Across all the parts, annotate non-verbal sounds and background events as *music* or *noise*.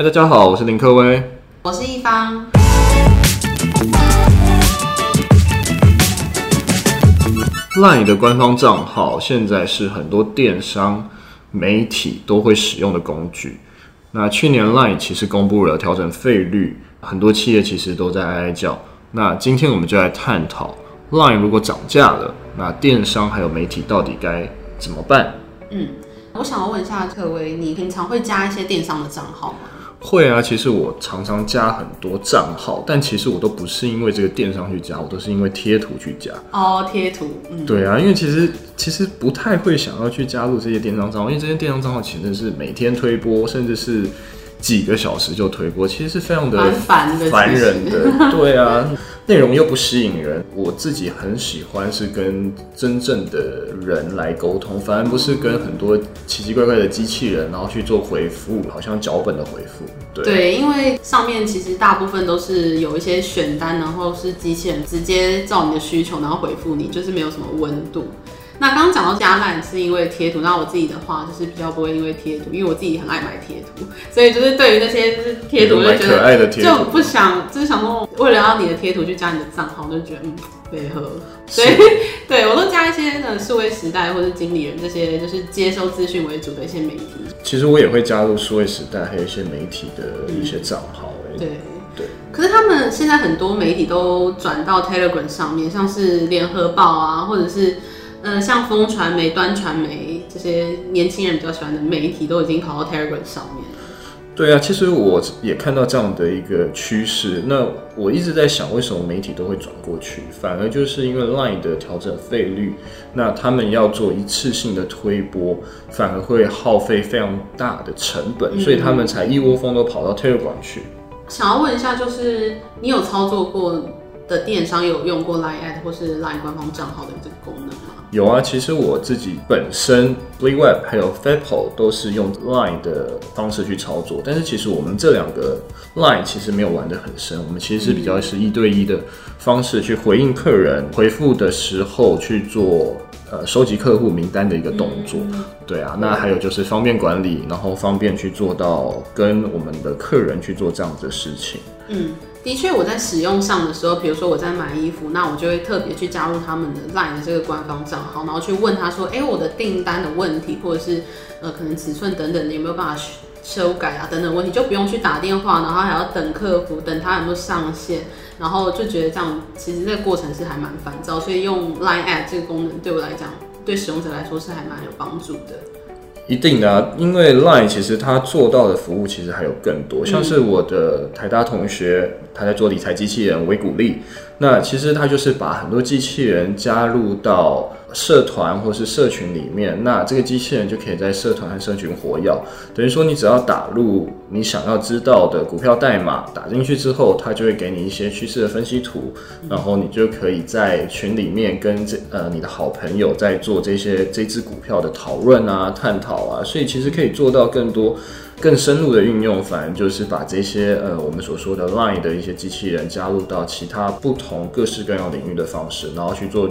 嗨，大家好，我是林克威，我是一方。Line 的官方账号现在是很多电商媒体都会使用的工具。那去年 Line 其实公布了调整费率，很多企业其实都在哀哀叫。那今天我们就来探讨 Line 如果涨价了，那电商还有媒体到底该怎么办？嗯，我想要问一下特威，你平常会加一些电商的账号吗？会啊，其实我常常加很多账号，但其实我都不是因为这个电商去加，我都是因为贴图去加。哦，贴图，嗯，对啊，因为其实其实不太会想要去加入这些电商账号，因为这些电商账号其实是每天推播，甚至是几个小时就推播，其实是非常的烦的，烦人的。*laughs* 对啊。内容又不吸引人，我自己很喜欢是跟真正的人来沟通，反而不是跟很多奇奇怪怪的机器人，然后去做回复，好像脚本的回复。对，对，因为上面其实大部分都是有一些选单，然后是机器人直接照你的需求，然后回复你，就是没有什么温度。那刚刚讲到加烂是因为贴图，那我自己的话就是比较不会因为贴图，因为我自己很爱买贴图，所以就是对于那些就是贴图就觉得就不想，就是想说为了要你的贴图去加你的账号，就觉得嗯配合，所以 *laughs* 对我都加一些呃数位时代或者经理人这些就是接收资讯为主的一些媒体。其实我也会加入数位时代，还有一些媒体的一些账号。嗯、对对。可是他们现在很多媒体都转到 Telegram 上面，像是联合报啊，或者是。呃，像风传媒、端传媒这些年轻人比较喜欢的媒体，都已经跑到 Telegram 上面了。对啊，其实我也看到这样的一个趋势。那我一直在想，为什么媒体都会转过去？反而就是因为 Line 的调整费率，那他们要做一次性的推播，反而会耗费非常大的成本，嗯、所以他们才一窝蜂都跑到 Telegram 去。想要问一下，就是你有操作过的电商有用过 Line Ad 或是 Line 官方账号的这个功能吗？有啊，其实我自己本身 BlinkWeb 还有 Fappol 都是用 Line 的方式去操作，但是其实我们这两个 Line 其实没有玩得很深，我们其实是比较是一对一的方式去回应客人回复的时候去做呃收集客户名单的一个动作。对啊，那还有就是方便管理，然后方便去做到跟我们的客人去做这样子的事情。嗯。的确，我在使用上的时候，比如说我在买衣服，那我就会特别去加入他们的 LINE 的这个官方账号，然后去问他说：“哎、我的订单的问题，或者是呃可能尺寸等等的有没有办法修改啊等等问题，就不用去打电话，然后还要等客服，等他有没有上线，然后就觉得这样其实这个过程是还蛮烦躁，所以用 LINE App 这个功能对我来讲，对使用者来说是还蛮有帮助的。”一定的啊，因为 Line 其实它做到的服务其实还有更多，像是我的台大同学，他在做理财机器人维股力，那其实它就是把很多机器人加入到社团或是社群里面，那这个机器人就可以在社团和社群活跃，等于说你只要打入你想要知道的股票代码，打进去之后，它就会给你一些趋势的分析图，然后你就可以在群里面跟这呃你的好朋友在做这些这支股票的讨论啊、探讨啊，所以其实可以做到更多。更深入的运用，反而就是把这些呃我们所说的 Line 的一些机器人加入到其他不同各式各样领域的方式，然后去做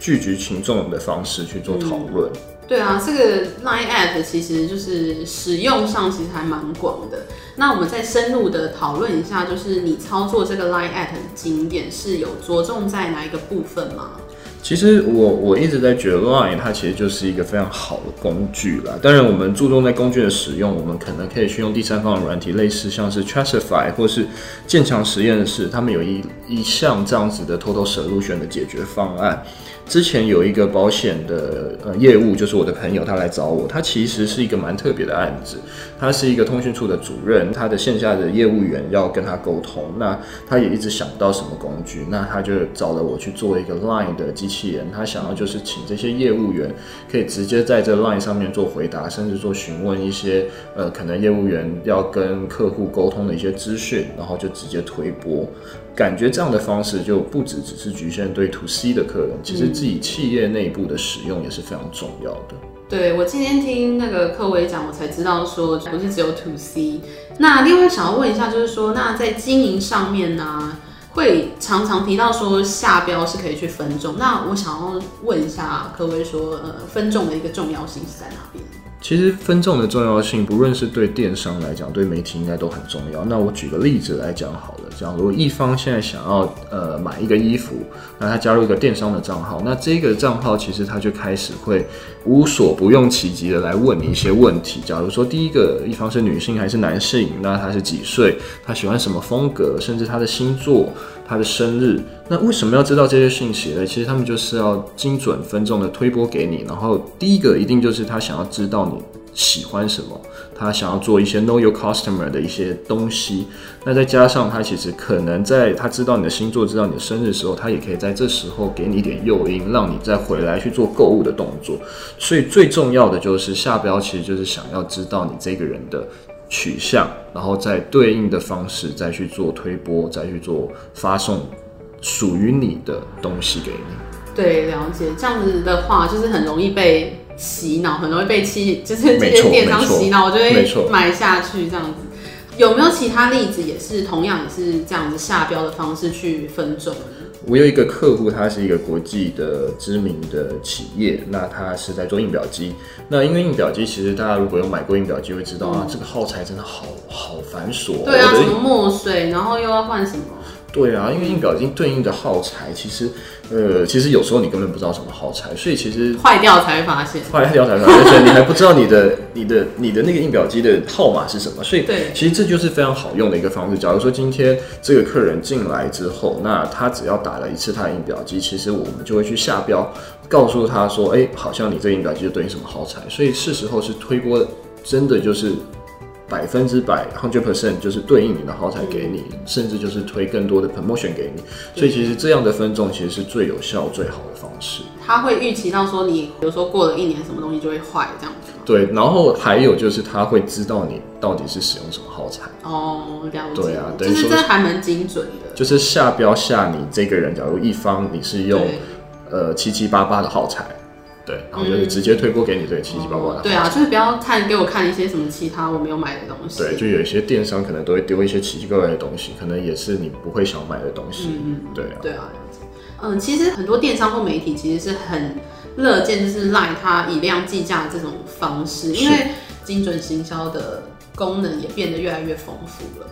聚集群众的方式去做讨论。对啊，这个 Line App 其实就是使用上其实还蛮广的。那我们再深入的讨论一下，就是你操作这个 Line App 的经验是有着重在哪一个部分吗？其实我我一直在觉得 Line 它其实就是一个非常好的工具啦。当然，我们注重在工具的使用，我们可能可以去用第三方的软体，类似像是 Trustify 或是建强实验室，他们有一一项这样子的 Total Solution 的解决方案。之前有一个保险的呃业务，就是我的朋友他来找我，他其实是一个蛮特别的案子，他是一个通讯处的主任，他的线下的业务员要跟他沟通，那他也一直想不到什么工具，那他就找了我去做一个 Line 的机器人，他想要就是请这些业务员可以直接在这 Line 上面做回答，甚至做询问一些呃可能业务员要跟客户沟通的一些资讯，然后就直接推播。感觉这样的方式就不只只是局限对 To C 的客人，其实自己企业内部的使用也是非常重要的。嗯、对，我今天听那个科威讲，我才知道说不是只有 To C。那另外想要问一下，就是说那在经营上面呢，会常常提到说下标是可以去分众。那我想要问一下科威说，呃，分众的一个重要性是在哪边？其实分众的重要性，不论是对电商来讲，对媒体应该都很重要。那我举个例子来讲好了，假如一方现在想要呃买一个衣服，那他加入一个电商的账号，那这个账号其实他就开始会无所不用其极的来问你一些问题。假如说第一个一方是女性还是男性，那他是几岁，他喜欢什么风格，甚至他的星座。他的生日，那为什么要知道这些信息呢？其实他们就是要精准分众的推播给你。然后第一个一定就是他想要知道你喜欢什么，他想要做一些 know your customer 的一些东西。那再加上他其实可能在他知道你的星座、知道你的生日的时候，他也可以在这时候给你一点诱因，让你再回来去做购物的动作。所以最重要的就是下标，其实就是想要知道你这个人的。取向，然后再对应的方式再去做推播，再去做发送属于你的东西给你。对，了解。这样子的话，就是很容易被洗脑，很容易被欺，就是这些电商洗脑，我就会买下去这样子。有没有其他例子，也是同样也是这样子下标的方式去分众？我有一个客户，他是一个国际的知名的企业，那他是在做印表机。那因为印表机，其实大家如果有买过印表机，会知道啊，这个耗材真的好好繁琐。对啊，什么墨水，然后又要换什么？对啊，因为印表机对应的耗材，其实，呃，其实有时候你根本不知道什么耗材，所以其实坏掉才会发现，坏掉才会发现，而且你还不知道你的、*laughs* 你的、你的那个印表机的号码是什么，所以，对，其实这就是非常好用的一个方式。假如说今天这个客人进来之后，那他只要打了一次他的印表机，其实我们就会去下标，告诉他说，哎，好像你这个印表机就对应什么耗材，所以是时候是推波，真的就是。百分之百，hundred percent 就是对应你的耗材给你，嗯，甚至就是推更多的 promotion 给你，所以其实这样的分众其实是最有效、最好的方式。他会预期到说，你比如说过了一年，什么东西就会坏这样子？对，然后还有就是他会知道你到底是使用什么耗材。哦，了解。对啊，对，就是这还蛮精准的。就是下标下你这个人，假如一方你是用呃七七八八的耗材。对，然后就是直接推播给你，这个，七七八八的。对啊，就是不要看给我看一些什么其他我没有买的东西。对，就有一些电商可能都会丢一些奇奇怪怪的东西，可能也是你不会想买的东西。嗯嗯，对啊。对啊，嗯，其实很多电商或媒体其实是很乐见，就是 LINE 它以量计价这种方式，因为精准行销的功能也变得越来越丰富了。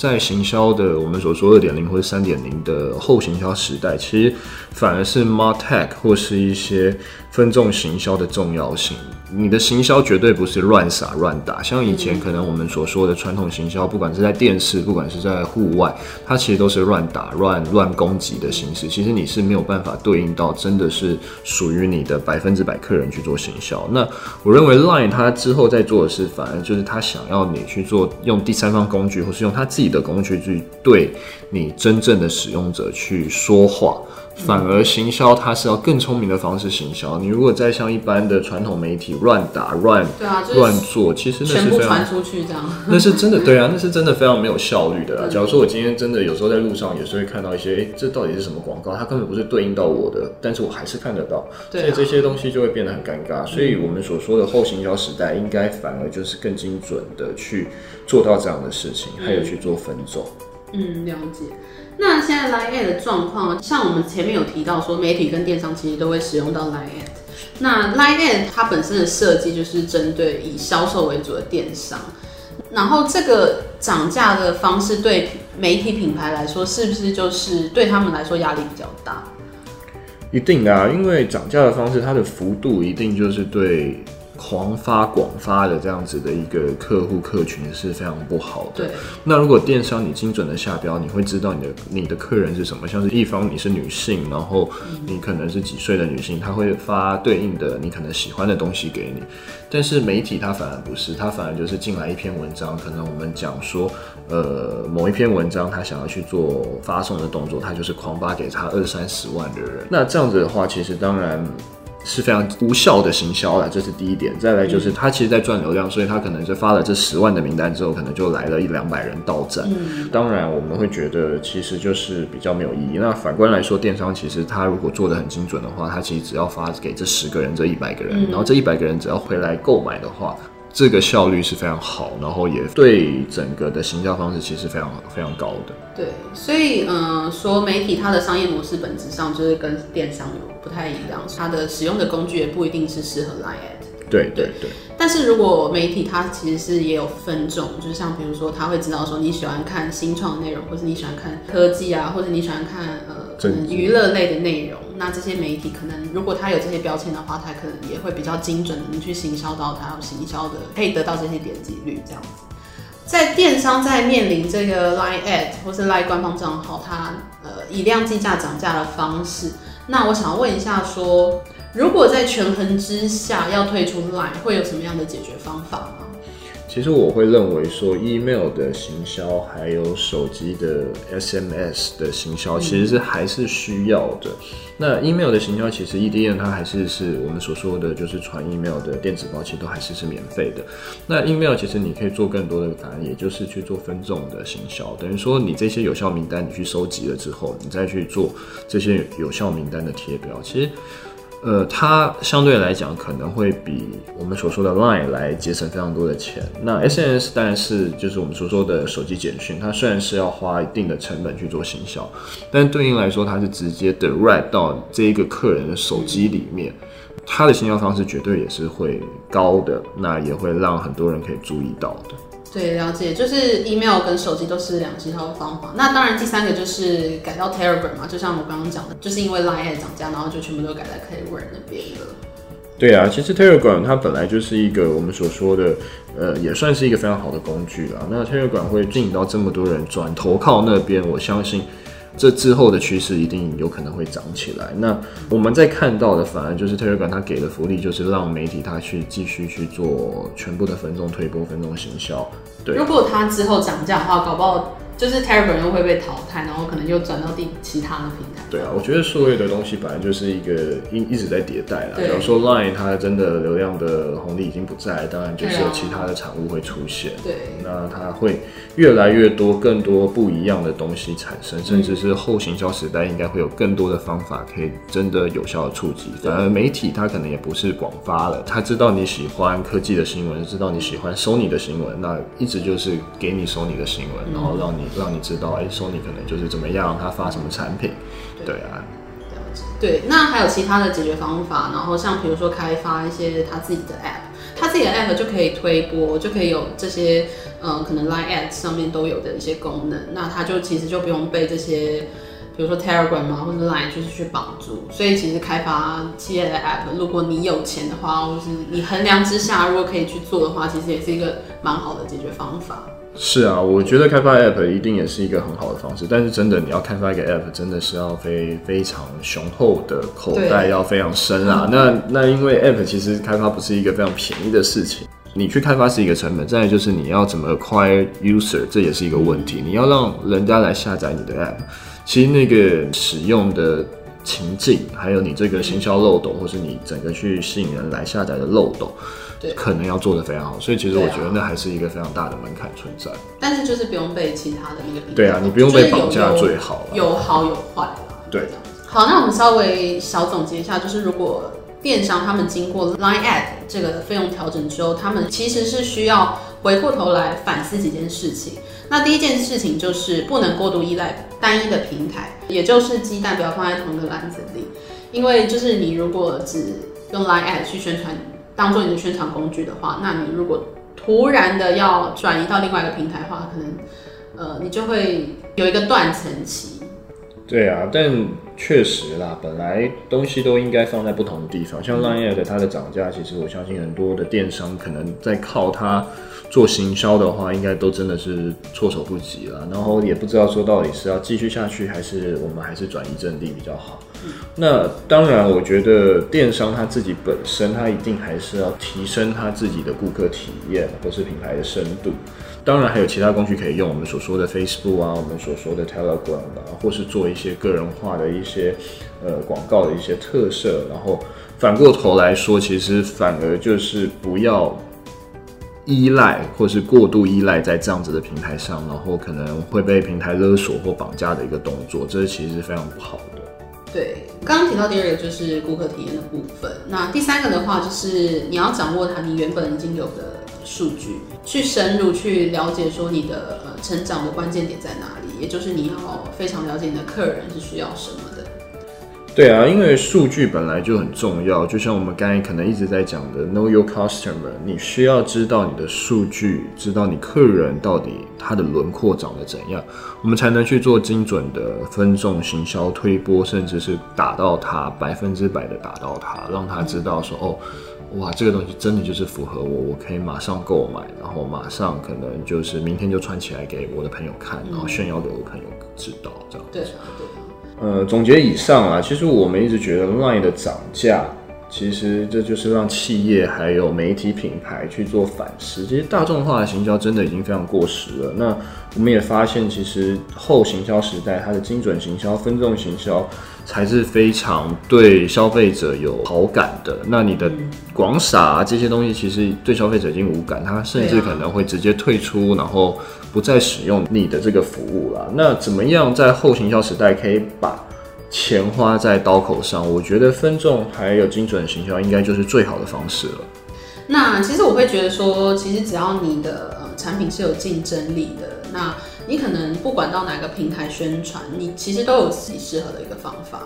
在行销的我们所说二点零或者三点零的后行销时代，其实反而是 MarTech 或是一些分众行销的重要性。你的行销绝对不是乱撒乱打，像以前可能我们所说的传统行销，不管是在电视，不管是在户外，它其实都是乱打、乱乱攻击的形式。其实你是没有办法对应到真的是属于你的百分之百客人去做行销。那我认为 Line 它之后在做的是，反而就是他想要你去做用第三方工具，或是用他自己的工具去对你真正的使用者去说话。反而行销它是要更聪明的方式行销。你如果再像一般的传统媒体乱打乱对啊乱做，其实那是非常全部传出去这样，*laughs* 那是真的对啊，那是真的非常没有效率的啦。假如说我今天真的有时候在路上也是会看到一些，哎，这到底是什么广告？它根本不是对应到我的，但是我还是看得到，所以这些东西就会变得很尴尬。所以我们所说的后行销时代，应该反而就是更精准的去做到这样的事情，还有去做分众。嗯，了解。那现在 LINE@ 的状况，像我们前面有提到说，媒体跟电商其实都会使用到 LINE@。那 LINE@ 它本身的设计就是针对以销售为主的电商，然后这个涨价的方式对媒体品牌来说，是不是就是对他们来说压力比较大？一定的啊，因为涨价的方式，它的幅度一定就是对。狂发广发的这样子的一个客户客群是非常不好的。对。那如果电商你精准的下标，你会知道你的你的客人是什么，像是一方你是女性，然后你可能是几岁的女性，他会发对应的你可能喜欢的东西给你。但是媒体它反而不是，它反而就是进来一篇文章，可能我们讲说，呃，某一篇文章他想要去做发送的动作，他就是狂发给他二三十万的人。那这样子的话，其实当然。是非常无效的行销了，这是第一点。再来就是他其实在赚流量，所以他可能就发了这十万的名单之后，可能就来了一两百人到站。嗯。当然我们会觉得其实就是比较没有意义。那反观来说，电商其实他如果做的很精准的话，他其实只要发给这十个人、这一百个人，然后这一百个人只要回来购买的话。这个效率是非常好，然后也对整个的行销方式其实非常非常高的。对，所以嗯、呃，说媒体它的商业模式本质上就是跟电商有不太一样，它的使用的工具也不一定是适合 LINE@。对对对。但是如果媒体它其实是也有分众，就是像比如说他会知道说你喜欢看新创内容，或者你喜欢看科技啊，或者你喜欢看呃娱乐类的内容，那这些媒体可能如果他有这些标签的话，他可能也会比较精准的去行销到他有行销的，可以得到这些点击率这样子。在电商在面临这个 Line Ad 或是 Line 官方账号，它呃以量计价涨价的方式，那我想问一下说。如果在权衡之下要退出 Line，会有什么样的解决方法吗？其实我会认为说，email 的行销还有手机的 SMS 的行销，其实是还是需要的。嗯、那 email 的行销，其实 EDN 它还是是我们所说的，就是传 email 的电子报，其实都还是是免费的。那 email 其实你可以做更多的答案，也就是去做分众的行销，等于说你这些有效名单你去收集了之后，你再去做这些有效名单的贴标，其实。呃，它相对来讲可能会比我们所说的 Line 来节省非常多的钱。那 SNS 当然是就是我们所说的手机简讯，它虽然是要花一定的成本去做行销，但对应来说，它是直接 direct 到这一个客人的手机里面，它的行销方式绝对也是会高的，那也会让很多人可以注意到的。对，了解，就是 email 跟手机都是两套方法。那当然，第三个就是改到 Telegram 嘛，就像我刚刚讲的，就是因为 Line 涨价，然后就全部都改在 Telegram 那边了。对啊，其实 Telegram 它本来就是一个我们所说的，呃，也算是一个非常好的工具啦。那 Telegram 会吸引到这么多人转投靠那边，我相信。这之后的趋势一定有可能会涨起来。那我们在看到的，反而就是 Telegram 它给的福利，就是让媒体它去继续去做全部的分众推播、分众行销。对，如果它之后涨价的话，搞不好。就是 Telegram 又会被淘汰，然后可能又转到第其他的平台。对啊，我觉得所有的东西本来就是一个一一直在迭代啦。比如说 Line 它真的流量的红利已经不在，当然就是有其他的产物会出现。对，那它会越来越多、更多不一样的东西产生，甚至是后行销时代应该会有更多的方法可以真的有效的触及。反而媒体它可能也不是广发了，他知道你喜欢科技的新闻，知道你喜欢 Sony 的新闻，那一直就是给你 Sony 的新闻，然后让你。让你知道，哎，Sony 可能就是怎么样，他发什么产品，对，对啊，对。那还有其他的解决方法，然后像比如说开发一些他自己的 App，他自己的 App 就可以推播，就可以有这些，呃，可能 Line Ads 上面都有的一些功能。那它就其实就不用被这些，比如说 Telegram 嘛，或者 Line 就是去绑住。所以其实开发企业的 App，如果你有钱的话，或是你衡量之下，如果可以去做的话，其实也是一个蛮好的解决方法。是啊，我觉得开发 App 一定也是一个很好的方式，但是真的你要开发一个 App，真的是要非非常雄厚的口袋，要非常深啊。那那因为 App 其实开发不是一个非常便宜的事情，你去开发是一个成本，再来就是你要怎么 acquire user，这也是一个问题。你要让人家来下载你的 App，其实那个使用的情境，还有你这个行销漏斗，或是你整个去吸引人来下载的漏斗。对，可能要做的非常好，所以其实我觉得那还是一个非常大的门槛存在。但是就是不用被其他的那个对啊，你不用被绑架最好了。有好有坏啦。对。好，那我们稍微小总结一下，就是如果电商他们经过 Line Ad 这个费用调整之后，他们其实是需要回过头来反思几件事情。那第一件事情就是不能过度依赖单一的平台，也就是鸡蛋不要放在同一个篮子里，因为就是你如果只用 Line Ad 去宣传。当做你的宣传工具的话，那你如果突然的要转移到另外一个平台的话，可能呃你就会有一个断层期。对啊，但确实啦，本来东西都应该放在不同的地方。像 Line 的它的涨价，其实我相信很多的电商可能在靠它做行销的话，应该都真的是措手不及了。然后也不知道说到底是要继续下去，还是我们还是转移阵地比较好。那当然，我觉得电商它自己本身，它一定还是要提升它自己的顾客体验或是品牌的深度。当然还有其他工具可以用，我们所说的 Facebook 啊，我们所说的 Telegram 啊，或是做一些个人化的一些呃广告的一些特色。然后反过头来说，其实反而就是不要依赖或是过度依赖在这样子的平台上，然后可能会被平台勒索或绑架的一个动作，这其实是非常不好的。对，刚刚提到第二个就是顾客体验的部分，那第三个的话就是你要掌握它你原本已经有的数据，去深入去了解说你的呃成长的关键点在哪里，也就是你要非常了解你的客人是需要什么。对啊，因为数据本来就很重要，就像我们刚才可能一直在讲的 Know Your Customer，你需要知道你的数据，知道你客人到底他的轮廓长得怎样，我们才能去做精准的分众行销推波，甚至是打到他百分之百的打到他，让他知道说哦，哇，这个东西真的就是符合我，我可以马上购买，然后马上可能就是明天就穿起来给我的朋友看，然后炫耀给我朋友知道，这样对。呃，总结以上啊，其实我们一直觉得 Line 的涨价，其实这就是让企业还有媒体品牌去做反思。其实大众化的行销真的已经非常过时了。那我们也发现，其实后行销时代，它的精准行销、分众行销才是非常对消费者有好感的。那你的广撒啊，这些东西，其实对消费者已经无感，他甚至可能会直接退出，然后。不再使用你的这个服务了。那怎么样在后行销时代可以把钱花在刀口上？我觉得分众还有精准行销应该就是最好的方式了。那其实我会觉得说，其实只要你的呃产品是有竞争力的，那你可能不管到哪个平台宣传，你其实都有自己适合的一个方法。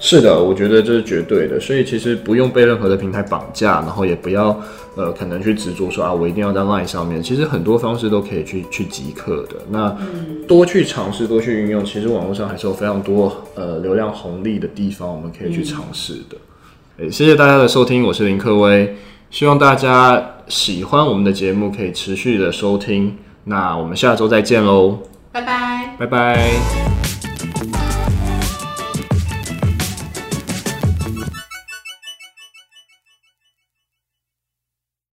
是的，我觉得这是绝对的，所以其实不用被任何的平台绑架，然后也不要呃可能去执着说啊，我一定要在 Line 上面。其实很多方式都可以去去即刻的，那多去尝试，多去运用。其实网络上还是有非常多呃流量红利的地方，我们可以去尝试的。诶，谢谢大家的收听，我是林克威，希望大家喜欢我们的节目，可以持续的收听。那我们下周再见喽，拜拜，拜拜。